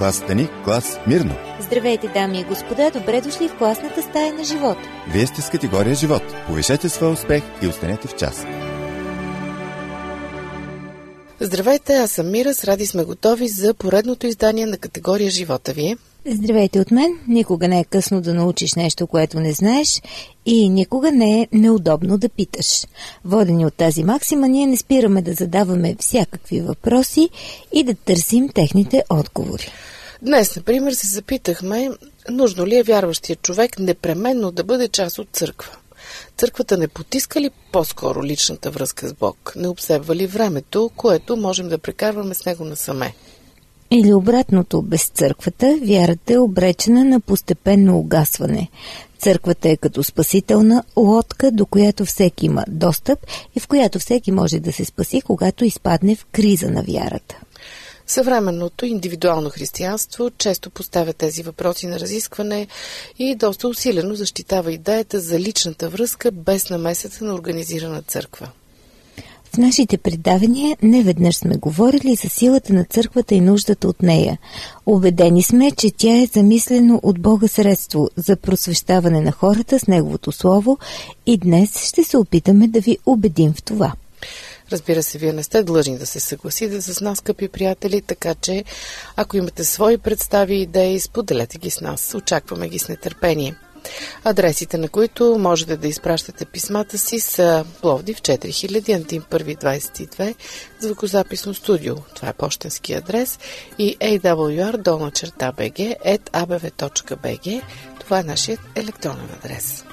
клас Стани, клас Мирно. Здравейте, дами и господа, добре дошли в класната стая на живота. Вие сте с категория живот. Повишете своя успех и останете в час. Здравейте, аз съм Мира, с ради сме готови за поредното издание на категория живота. Вие? Здравейте от мен. Никога не е късно да научиш нещо, което не знаеш и никога не е неудобно да питаш. Водени от тази максима, ние не спираме да задаваме всякакви въпроси и да търсим техните отговори. Днес, например, се запитахме, нужно ли е вярващия човек непременно да бъде част от църква? Църквата не потиска ли по-скоро личната връзка с Бог? Не обсебва ли времето, което можем да прекарваме с него насаме? Или обратното, без църквата, вярата е обречена на постепенно угасване. Църквата е като спасителна лодка, до която всеки има достъп и в която всеки може да се спаси, когато изпадне в криза на вярата. Съвременното индивидуално християнство често поставя тези въпроси на разискване и доста усилено защитава идеята за личната връзка без намесата на организирана църква. В нашите предавания не веднъж сме говорили за силата на църквата и нуждата от нея. Обедени сме, че тя е замислено от Бога средство за просвещаване на хората с Неговото Слово и днес ще се опитаме да ви убедим в това. Разбира се, вие не сте длъжни да се съгласите с нас, скъпи приятели, така че ако имате свои представи и идеи, споделете ги с нас. Очакваме ги с нетърпение. Адресите, на които можете да изпращате писмата си са Пловдив 4000, Антим 1 22, звукозаписно студио. Това е почтенски адрес и awr долна черта bg at abv.bg. Това е нашият електронен адрес.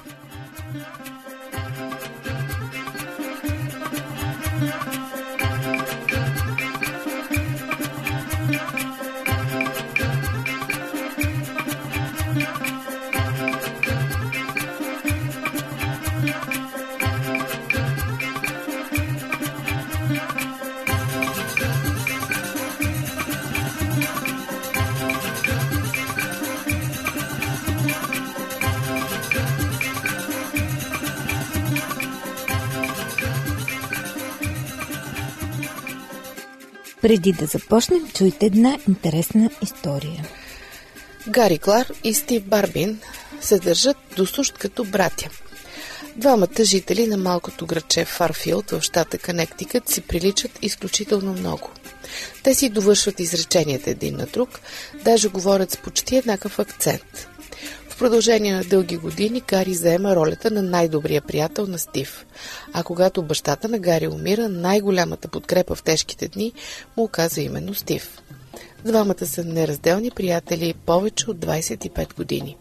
Преди да започнем, чуйте една интересна история. Гари Клар и Стив Барбин се държат досущ като братя. Двамата жители на малкото градче Фарфилд в щата Канектикът си приличат изключително много. Те си довършват изреченията един на друг, даже говорят с почти еднакъв акцент. Продължение на дълги години Гари заема ролята на най-добрия приятел на Стив. А когато бащата на Гари умира, най-голямата подкрепа в тежките дни му оказа именно Стив. Двамата са неразделни приятели повече от 25 години.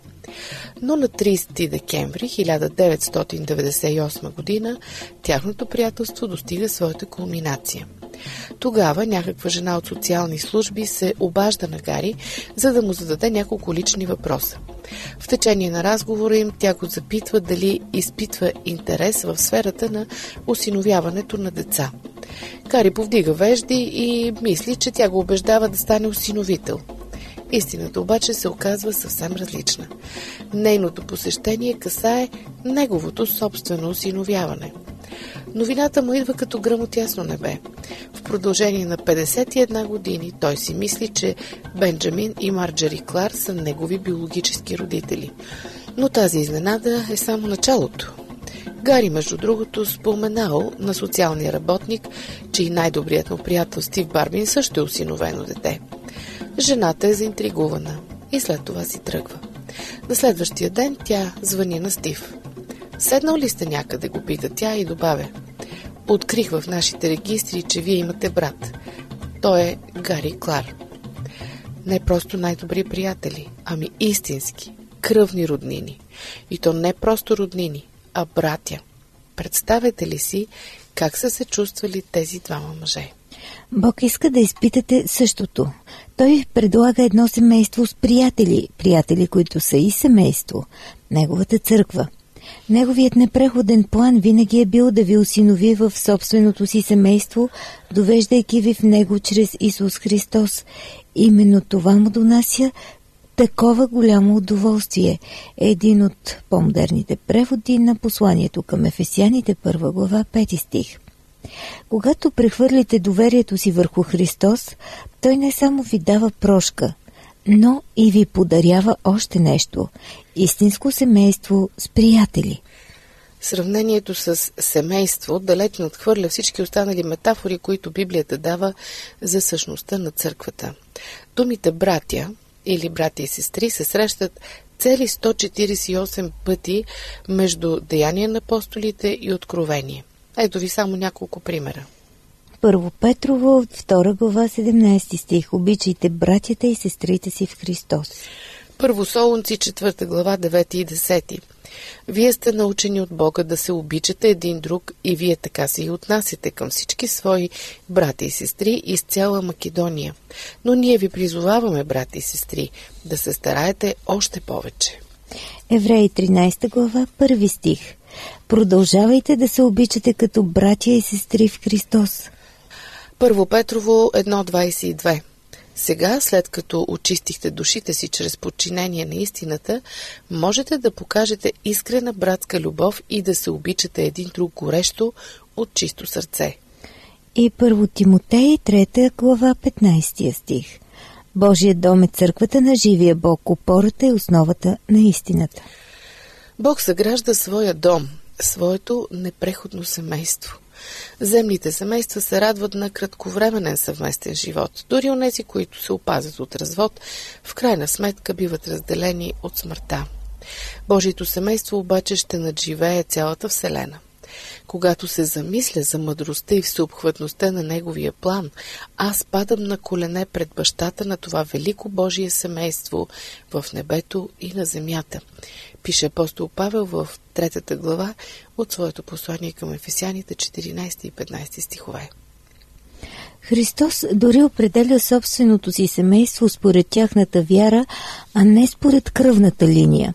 Но на 30 декември 1998 година тяхното приятелство достига своята кулминация. Тогава някаква жена от социални служби се обажда на Гари, за да му зададе няколко лични въпроса. В течение на разговора им тя го запитва дали изпитва интерес в сферата на осиновяването на деца. Кари повдига вежди и мисли, че тя го убеждава да стане осиновител. Истината обаче се оказва съвсем различна. Нейното посещение касае неговото собствено осиновяване. Новината му идва като гръм от ясно небе. В продължение на 51 години той си мисли, че Бенджамин и Марджери Клар са негови биологически родители. Но тази изненада е само началото. Гари, между другото, споменал на социалния работник, че и най-добрият му приятел Стив Барбин също е осиновено дете. Жената е заинтригувана и след това си тръгва. На следващия ден тя звъни на Стив. Седнал ли сте някъде, го пита тя и добавя. Открих в нашите регистри, че вие имате брат. Той е Гари Клар. Не просто най-добри приятели, ами истински, кръвни роднини. И то не просто роднини, а братя. Представете ли си как са се чувствали тези двама мъже? Бог иска да изпитате същото. Той предлага едно семейство с приятели, приятели, които са и семейство, неговата църква. Неговият непреходен план винаги е бил да ви осинови в собственото си семейство, довеждайки ви в него чрез Исус Христос. Именно това му донася такова голямо удоволствие. Един от по-модерните преводи на посланието към Ефесяните, първа глава, 5 стих. Когато прехвърлите доверието си върху Христос, Той не само ви дава прошка, но и ви подарява още нещо – истинско семейство с приятели. Сравнението с семейство далеч надхвърля всички останали метафори, които Библията дава за същността на църквата. Думите братя или брати и сестри се срещат цели 148 пъти между Деяния на апостолите и Откровение. Ето ви само няколко примера. Първо Петрово, 2 глава, 17 стих. Обичайте братята и сестрите си в Христос. Първо Солунци, 4 глава, 9 и 10. Вие сте научени от Бога да се обичате един друг и вие така се и отнасяте към всички свои брати и сестри из цяла Македония. Но ние ви призоваваме, брати и сестри, да се стараете още повече. Евреи 13 глава, 1 стих. Продължавайте да се обичате като братя и сестри в Христос. Първо Петрово 1.22 сега, след като очистихте душите си чрез подчинение на истината, можете да покажете искрена братска любов и да се обичате един друг горещо от чисто сърце. И първо Тимотей, 3 глава, 15 стих. Божия дом е църквата на живия Бог, опората е основата на истината. Бог съгражда своя дом, своето непреходно семейство – Земните семейства се радват на кратковременен съвместен живот. Дори онези, които се опазят от развод, в крайна сметка биват разделени от смъртта. Божието семейство обаче ще надживее цялата Вселена. Когато се замисля за мъдростта и всеобхватността на неговия план, аз падам на колене пред бащата на това велико Божие семейство в небето и на земята пише апостол Павел в третата глава от своето послание към Ефесяните 14 и 15 стихове. Христос дори определя собственото си семейство според тяхната вяра, а не според кръвната линия.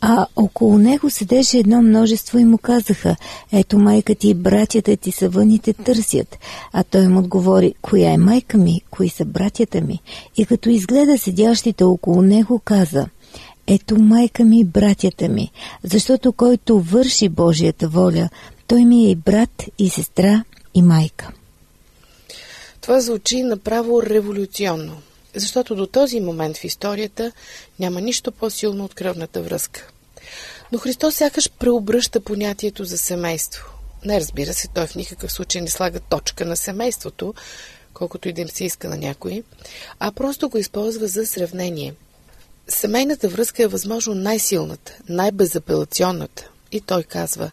А около него седеше едно множество и му казаха, ето майка ти и братята ти са вън и те търсят. А той им отговори, коя е майка ми, кои са братята ми. И като изгледа седящите около него, каза – ето майка ми и братята ми, защото който върши Божията воля, той ми е и брат, и сестра, и майка. Това звучи направо революционно, защото до този момент в историята няма нищо по-силно от кръвната връзка. Но Христос сякаш преобръща понятието за семейство. Не разбира се, той в никакъв случай не слага точка на семейството, колкото и да им се иска на някой, а просто го използва за сравнение – Семейната връзка е възможно най-силната, най-безапелационната. И той казва,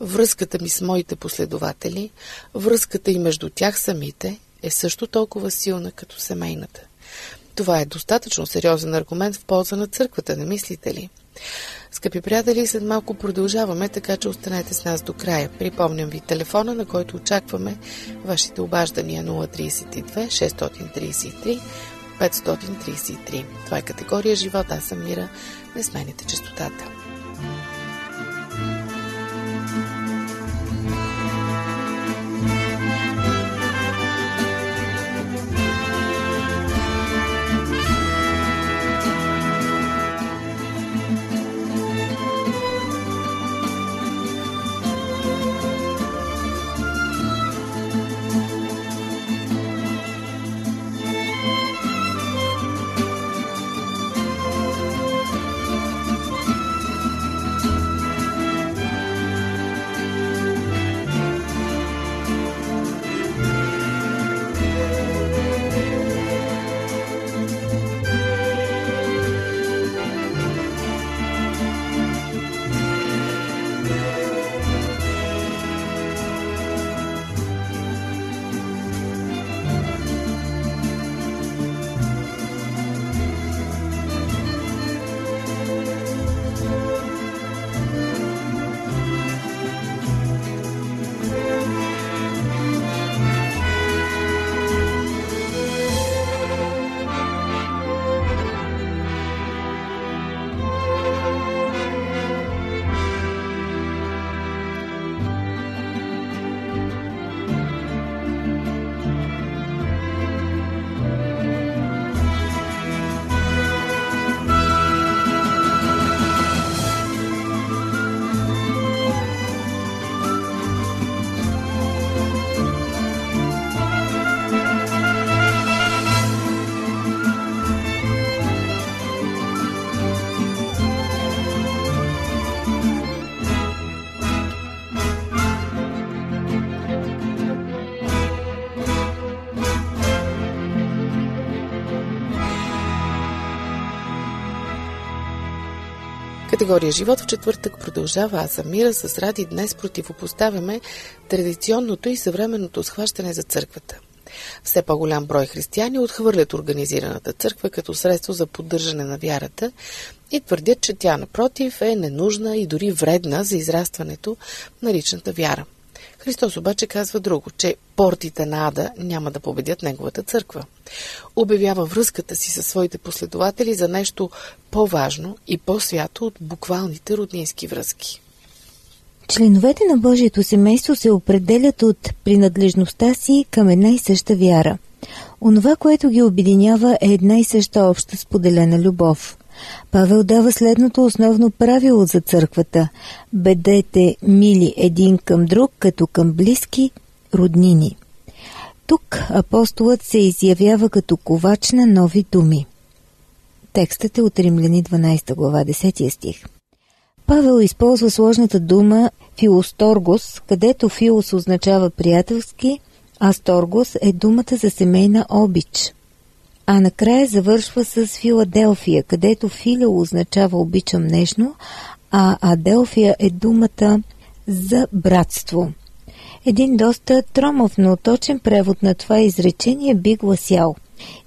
връзката ми с моите последователи, връзката и между тях самите е също толкова силна като семейната. Това е достатъчно сериозен аргумент в полза на църквата, не мислите ли? Скъпи приятели, след малко продължаваме, така че останете с нас до края. Припомням ви телефона, на който очакваме вашите обаждания 032 633 533. Това е категория живот. Аз съм Мира. Не смените частотата. Категория живот в четвъртък продължава, а за мира с Ради днес противопоставяме традиционното и съвременното схващане за църквата. Все по-голям брой християни отхвърлят организираната църква като средство за поддържане на вярата и твърдят, че тя напротив е ненужна и дори вредна за израстването на личната вяра. Христос обаче казва друго, че портите на Ада няма да победят неговата църква. Обявява връзката си със своите последователи за нещо по-важно и по-свято от буквалните роднински връзки. Членовете на Божието семейство се определят от принадлежността си към една и съща вяра. Онова, което ги обединява е една и съща обща споделена любов. Павел дава следното основно правило за църквата – бъдете мили един към друг, като към близки роднини. Тук апостолът се изявява като ковач на нови думи. Текстът е от Римляни 12 глава 10 стих. Павел използва сложната дума филосторгос, където филос означава приятелски, а сторгос е думата за семейна обич. А накрая завършва с Филаделфия, където филио означава обичам нежно, а Аделфия е думата за братство. Един доста тромов, но точен превод на това изречение би гласял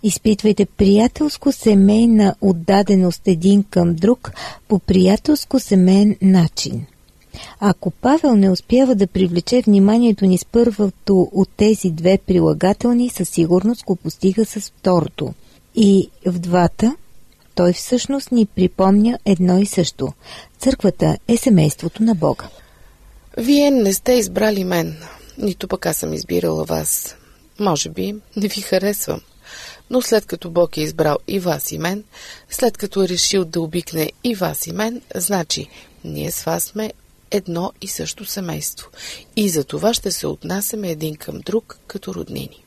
Изпитвайте приятелско семейна отдаденост един към друг по приятелско семейен начин. Ако Павел не успява да привлече вниманието ни с първото от тези две прилагателни, със сигурност го постига с второто. И в двата той всъщност ни припомня едно и също. Църквата е семейството на Бога. Вие не сте избрали мен, нито пък аз съм избирала вас. Може би не ви харесвам. Но след като Бог е избрал и вас и мен, след като е решил да обикне и вас и мен, значи ние с вас сме едно и също семейство. И за това ще се отнасяме един към друг като роднини.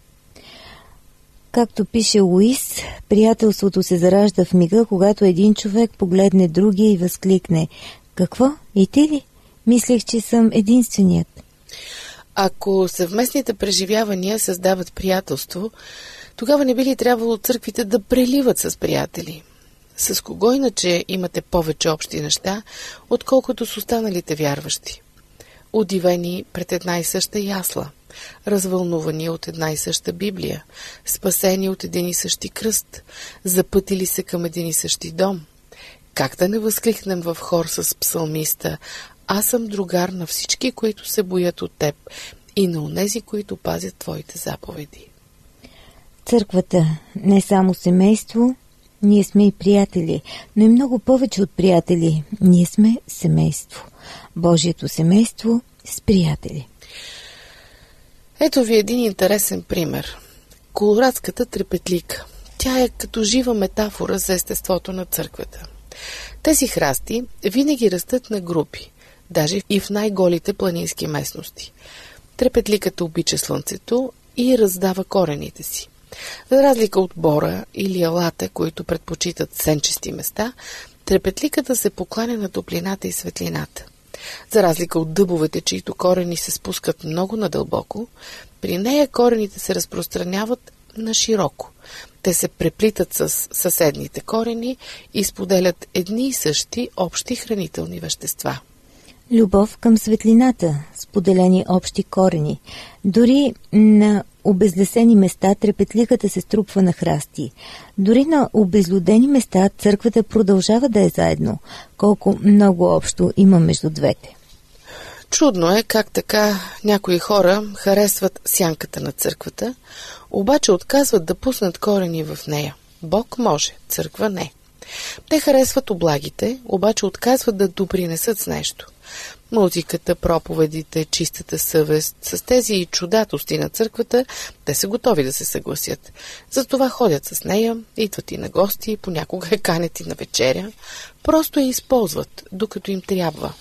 Както пише Луис, приятелството се заражда в мига, когато един човек погледне другия и възкликне «Какво? И ти ли? Мислех, че съм единственият». Ако съвместните преживявания създават приятелство, тогава не би ли трябвало църквите да преливат с приятели? С кого иначе имате повече общи неща, отколкото с останалите вярващи? Удивени пред една и съща ясла, развълнувани от една и съща Библия, спасени от един и същи кръст, запътили се към един и същи дом. Как да не възкликнем в хор с псалмиста «Аз съм другар на всички, които се боят от теб и на онези, които пазят Твоите заповеди». Църквата не само семейство, ние сме и приятели, но и много повече от приятели. Ние сме семейство. Божието семейство с приятели. Ето ви един интересен пример. Колорадската трепетлика. Тя е като жива метафора за естеството на църквата. Тези храсти винаги растат на групи, даже и в най-голите планински местности. Трепетликата обича слънцето и раздава корените си. За разлика от бора или елата, които предпочитат сенчести места, трепетликата се покланя на топлината и светлината. За разлика от дъбовете, чието корени се спускат много надълбоко, при нея корените се разпространяват на широко. Те се преплитат с съседните корени и споделят едни и същи общи хранителни вещества. Любов към светлината, споделени общи корени. Дори на обезлесени места трепетликата се струпва на храсти. Дори на обезлюдени места църквата продължава да е заедно. Колко много общо има между двете. Чудно е как така някои хора харесват сянката на църквата, обаче отказват да пуснат корени в нея. Бог може, църква не. Те харесват облагите, обаче отказват да допринесат с нещо – музиката, проповедите, чистата съвест, с тези чудатости на църквата, те са готови да се съгласят. Затова ходят с нея, идват и на гости, понякога е канят и на вечеря, просто я използват, докато им трябва.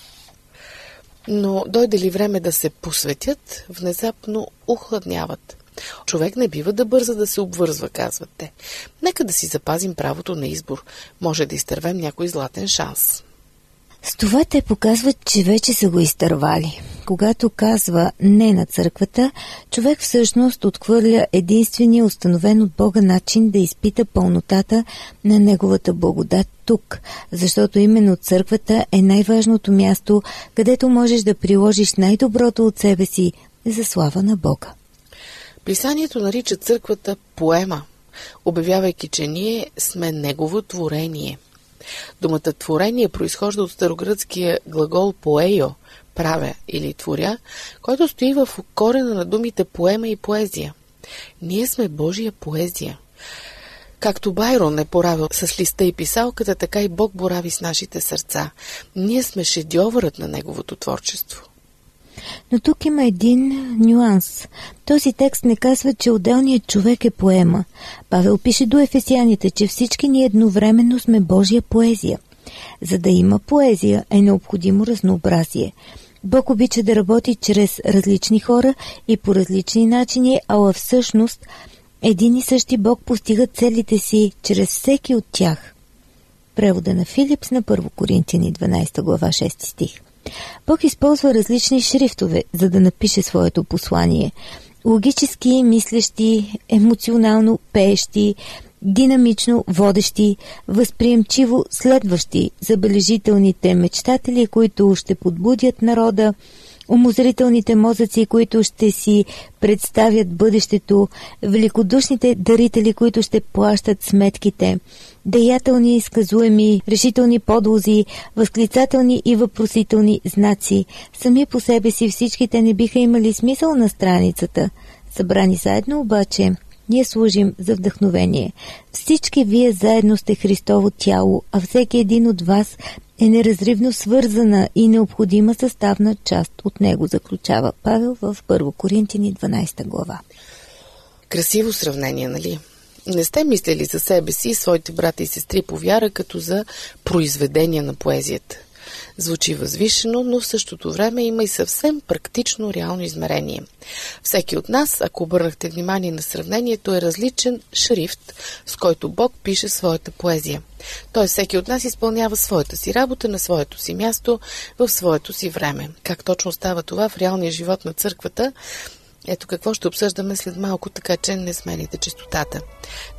Но дойде ли време да се посветят, внезапно ухладняват. Човек не бива да бърза да се обвързва, казват те. Нека да си запазим правото на избор. Може да изтървем някой златен шанс. С това те показват, че вече са го изтървали. Когато казва не на църквата, човек всъщност отхвърля единствения установен от Бога начин да изпита пълнотата на Неговата благодат тук, защото именно църквата е най-важното място, където можеш да приложиш най-доброто от себе си за слава на Бога. Писанието нарича църквата поема, обявявайки, че ние сме Негово творение – Думата творение произхожда от старогръцкия глагол поейо, правя или творя, който стои в корена на думите поема и поезия. Ние сме Божия поезия. Както Байрон е поравил с листа и писалката, така и Бог борави с нашите сърца. Ние сме шедьовърът на Неговото творчество. Но тук има един нюанс. Този текст не казва, че отделният човек е поема. Павел пише до ефесяните, че всички ние едновременно сме Божия поезия. За да има поезия е необходимо разнообразие. Бог обича да работи чрез различни хора и по различни начини, а всъщност един и същи Бог постига целите си чрез всеки от тях. Превода на Филипс на 1 Коринтияни 12 глава 6 стих. Бог използва различни шрифтове, за да напише своето послание. Логически мислещи, емоционално пеещи, динамично водещи, възприемчиво следващи, забележителните мечтатели, които ще подбудят народа, умозрителните мозъци, които ще си представят бъдещето, великодушните дарители, които ще плащат сметките, деятелни, изказуеми, решителни подлози, възклицателни и въпросителни знаци. Сами по себе си всичките не биха имали смисъл на страницата. Събрани заедно обаче, ние служим за вдъхновение. Всички вие заедно сте Христово тяло, а всеки един от вас е неразривно свързана и необходима съставна част от него, заключава Павел в 1 Коринтини 12 глава. Красиво сравнение, нали? Не сте мислили за себе си и своите брата и сестри по вяра като за произведения на поезията. Звучи възвишено, но в същото време има и съвсем практично реално измерение. Всеки от нас, ако обърнахте внимание на сравнението, е различен шрифт, с който Бог пише своята поезия. Той всеки от нас изпълнява своята си работа на своето си място, в своето си време. Как точно става това в реалния живот на църквата, ето какво ще обсъждаме след малко, така че не смените частотата.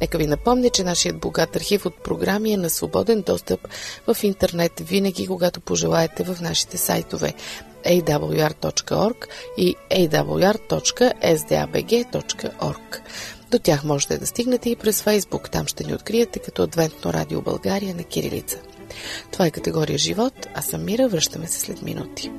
Нека ви напомня, че нашият богат архив от програми е на свободен достъп в интернет винаги, когато пожелаете в нашите сайтове awr.org и awr.sdabg.org. До тях можете да стигнете и през Фейсбук. Там ще ни откриете като Адвентно радио България на Кирилица. Това е категория живот, а съм Мира. Връщаме се след минути.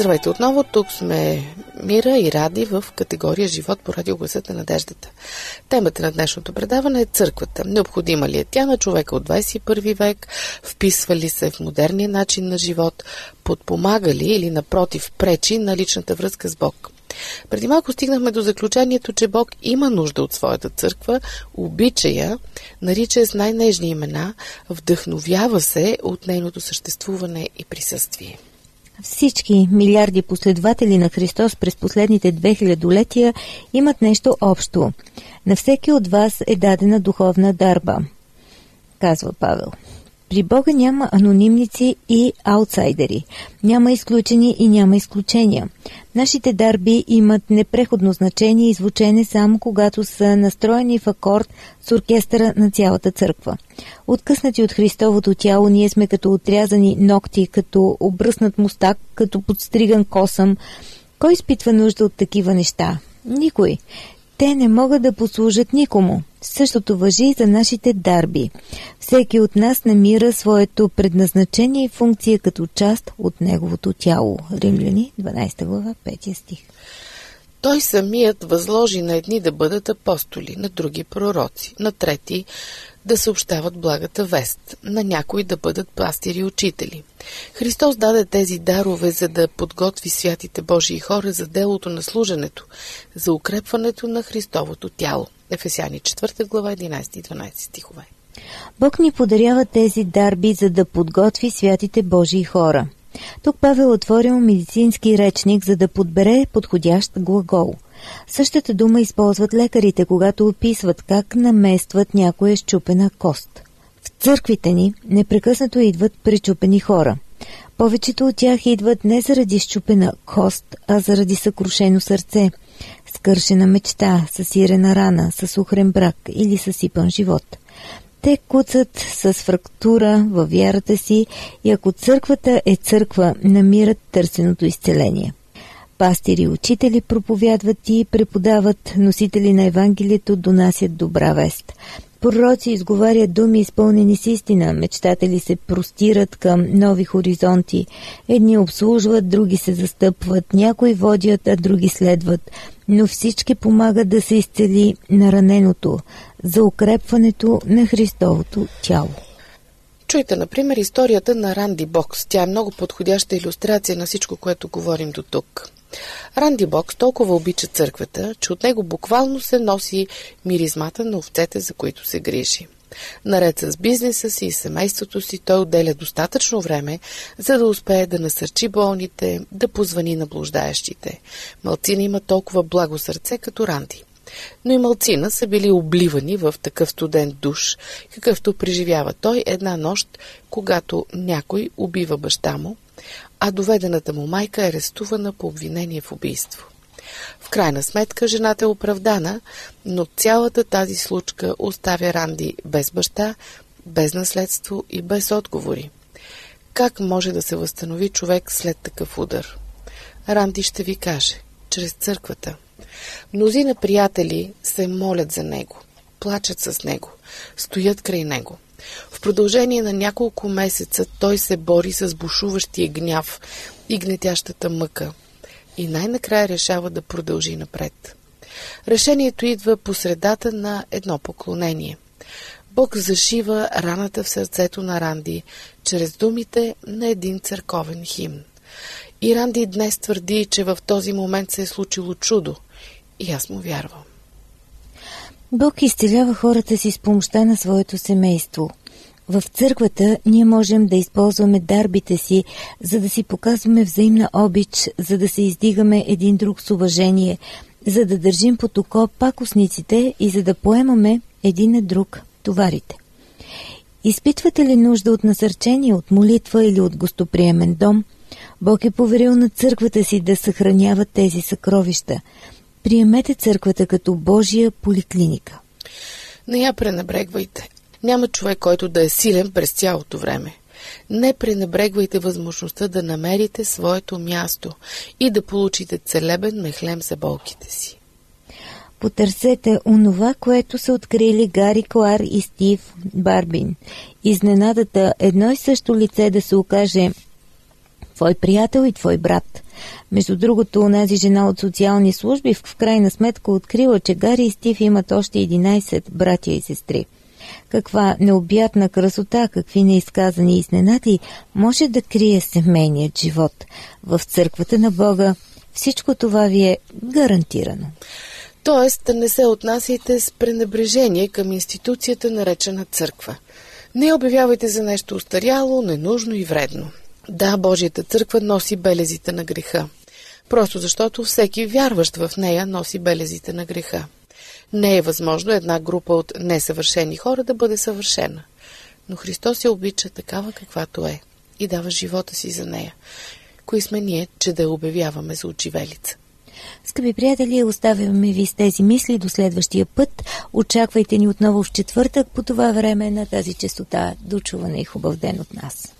Здравейте отново, тук сме Мира и Ради в категория Живот по радиогласът на надеждата. Темата на днешното предаване е църквата. Необходима ли е тя на човека от 21 век? Вписва ли се в модерния начин на живот? Подпомага ли или напротив пречи на личната връзка с Бог? Преди малко стигнахме до заключението, че Бог има нужда от своята църква, обича я, нарича с най-нежни имена, вдъхновява се от нейното съществуване и присъствие. Всички милиарди последователи на Христос през последните две хилядолетия имат нещо общо. На всеки от вас е дадена духовна дарба, казва Павел. При Бога няма анонимници и аутсайдери. Няма изключени и няма изключения. Нашите дарби имат непреходно значение и звучене само когато са настроени в акорд с оркестъра на цялата църква. Откъснати от Христовото тяло, ние сме като отрязани ногти, като обръснат мустак, като подстриган косъм. Кой изпитва нужда от такива неща? Никой те не могат да послужат никому. Същото въжи и за нашите дарби. Всеки от нас намира своето предназначение и функция като част от неговото тяло. Римляни, 12 глава, 5 стих. Той самият възложи на едни да бъдат апостоли, на други пророци, на трети да съобщават благата вест, на някои да бъдат пастири и учители. Христос даде тези дарове, за да подготви святите Божии хора за делото на служенето, за укрепването на Христовото тяло. Ефесяни 4 глава 11 и 12 стихове. Бог ни подарява тези дарби, за да подготви святите Божии хора. Тук Павел отворил медицински речник, за да подбере подходящ глагол – Същата дума използват лекарите, когато описват как наместват някоя щупена кост. В църквите ни непрекъснато идват причупени хора. Повечето от тях идват не заради щупена кост, а заради съкрушено сърце, скършена мечта, съсирена рана, с ухрен брак или съсипан живот. Те куцат с фрактура във вярата си и ако църквата е църква, намират търсеното изцеление. Пастири учители проповядват и преподават, носители на Евангелието донасят добра вест. Пророци изговарят думи изпълнени с истина, мечтатели се простират към нови хоризонти. Едни обслужват, други се застъпват, някои водят, а други следват. Но всички помагат да се изцели нараненото, за укрепването на Христовото тяло. Чуйте, например, историята на Ранди Бокс. Тя е много подходяща иллюстрация на всичко, което говорим до тук. Ранди Бокс толкова обича църквата, че от него буквално се носи миризмата на овцете, за които се грижи. Наред с бизнеса си и семейството си, той отделя достатъчно време, за да успее да насърчи болните, да позвани на блуждаещите. Малцина има толкова благо сърце като Ранди. Но и малцина са били обливани в такъв студент душ, какъвто преживява той една нощ, когато някой убива баща му, а доведената му майка е арестувана по обвинение в убийство. В крайна сметка жената е оправдана, но цялата тази случка оставя Ранди без баща, без наследство и без отговори. Как може да се възстанови човек след такъв удар? Ранди ще ви каже, чрез църквата. Мнозина приятели се молят за него, плачат с него, стоят край него – в продължение на няколко месеца той се бори с бушуващия гняв и гнетящата мъка и най-накрая решава да продължи напред. Решението идва по средата на едно поклонение. Бог зашива раната в сърцето на Ранди чрез думите на един църковен химн. И Ранди днес твърди, че в този момент се е случило чудо. И аз му вярвам. Бог изцелява хората си с помощта на своето семейство. В църквата ние можем да използваме дарбите си, за да си показваме взаимна обич, за да се издигаме един друг с уважение, за да държим под око пакосниците и за да поемаме един на друг товарите. Изпитвате ли нужда от насърчение, от молитва или от гостоприемен дом? Бог е поверил на църквата си да съхранява тези съкровища. Приемете църквата като Божия поликлиника. Не я пренебрегвайте. Няма човек, който да е силен през цялото време. Не пренебрегвайте възможността да намерите своето място и да получите целебен мехлем за болките си. Потърсете онова, което са открили Гари Клар и Стив Барбин. Изненадата едно и също лице да се окаже твой приятел и твой брат. Между другото, онази жена от социални служби в крайна сметка открила, че Гари и Стив имат още 11 братя и сестри. Каква необятна красота, какви неизказани изненади може да крие семейният живот. В църквата на Бога всичко това ви е гарантирано. Тоест, не се отнасяйте с пренебрежение към институцията, наречена църква. Не обявявайте за нещо устаряло, ненужно и вредно. Да, Божията църква носи белезите на греха. Просто защото всеки вярващ в нея носи белезите на греха. Не е възможно една група от несъвършени хора да бъде съвършена. Но Христос я обича такава каквато е и дава живота си за нея. Кои сме ние, че да я обявяваме за отживелица? Скъпи приятели, оставяме ви с тези мисли до следващия път. Очаквайте ни отново в четвъртък по това време на тази частота. Дочуване и хубав ден от нас.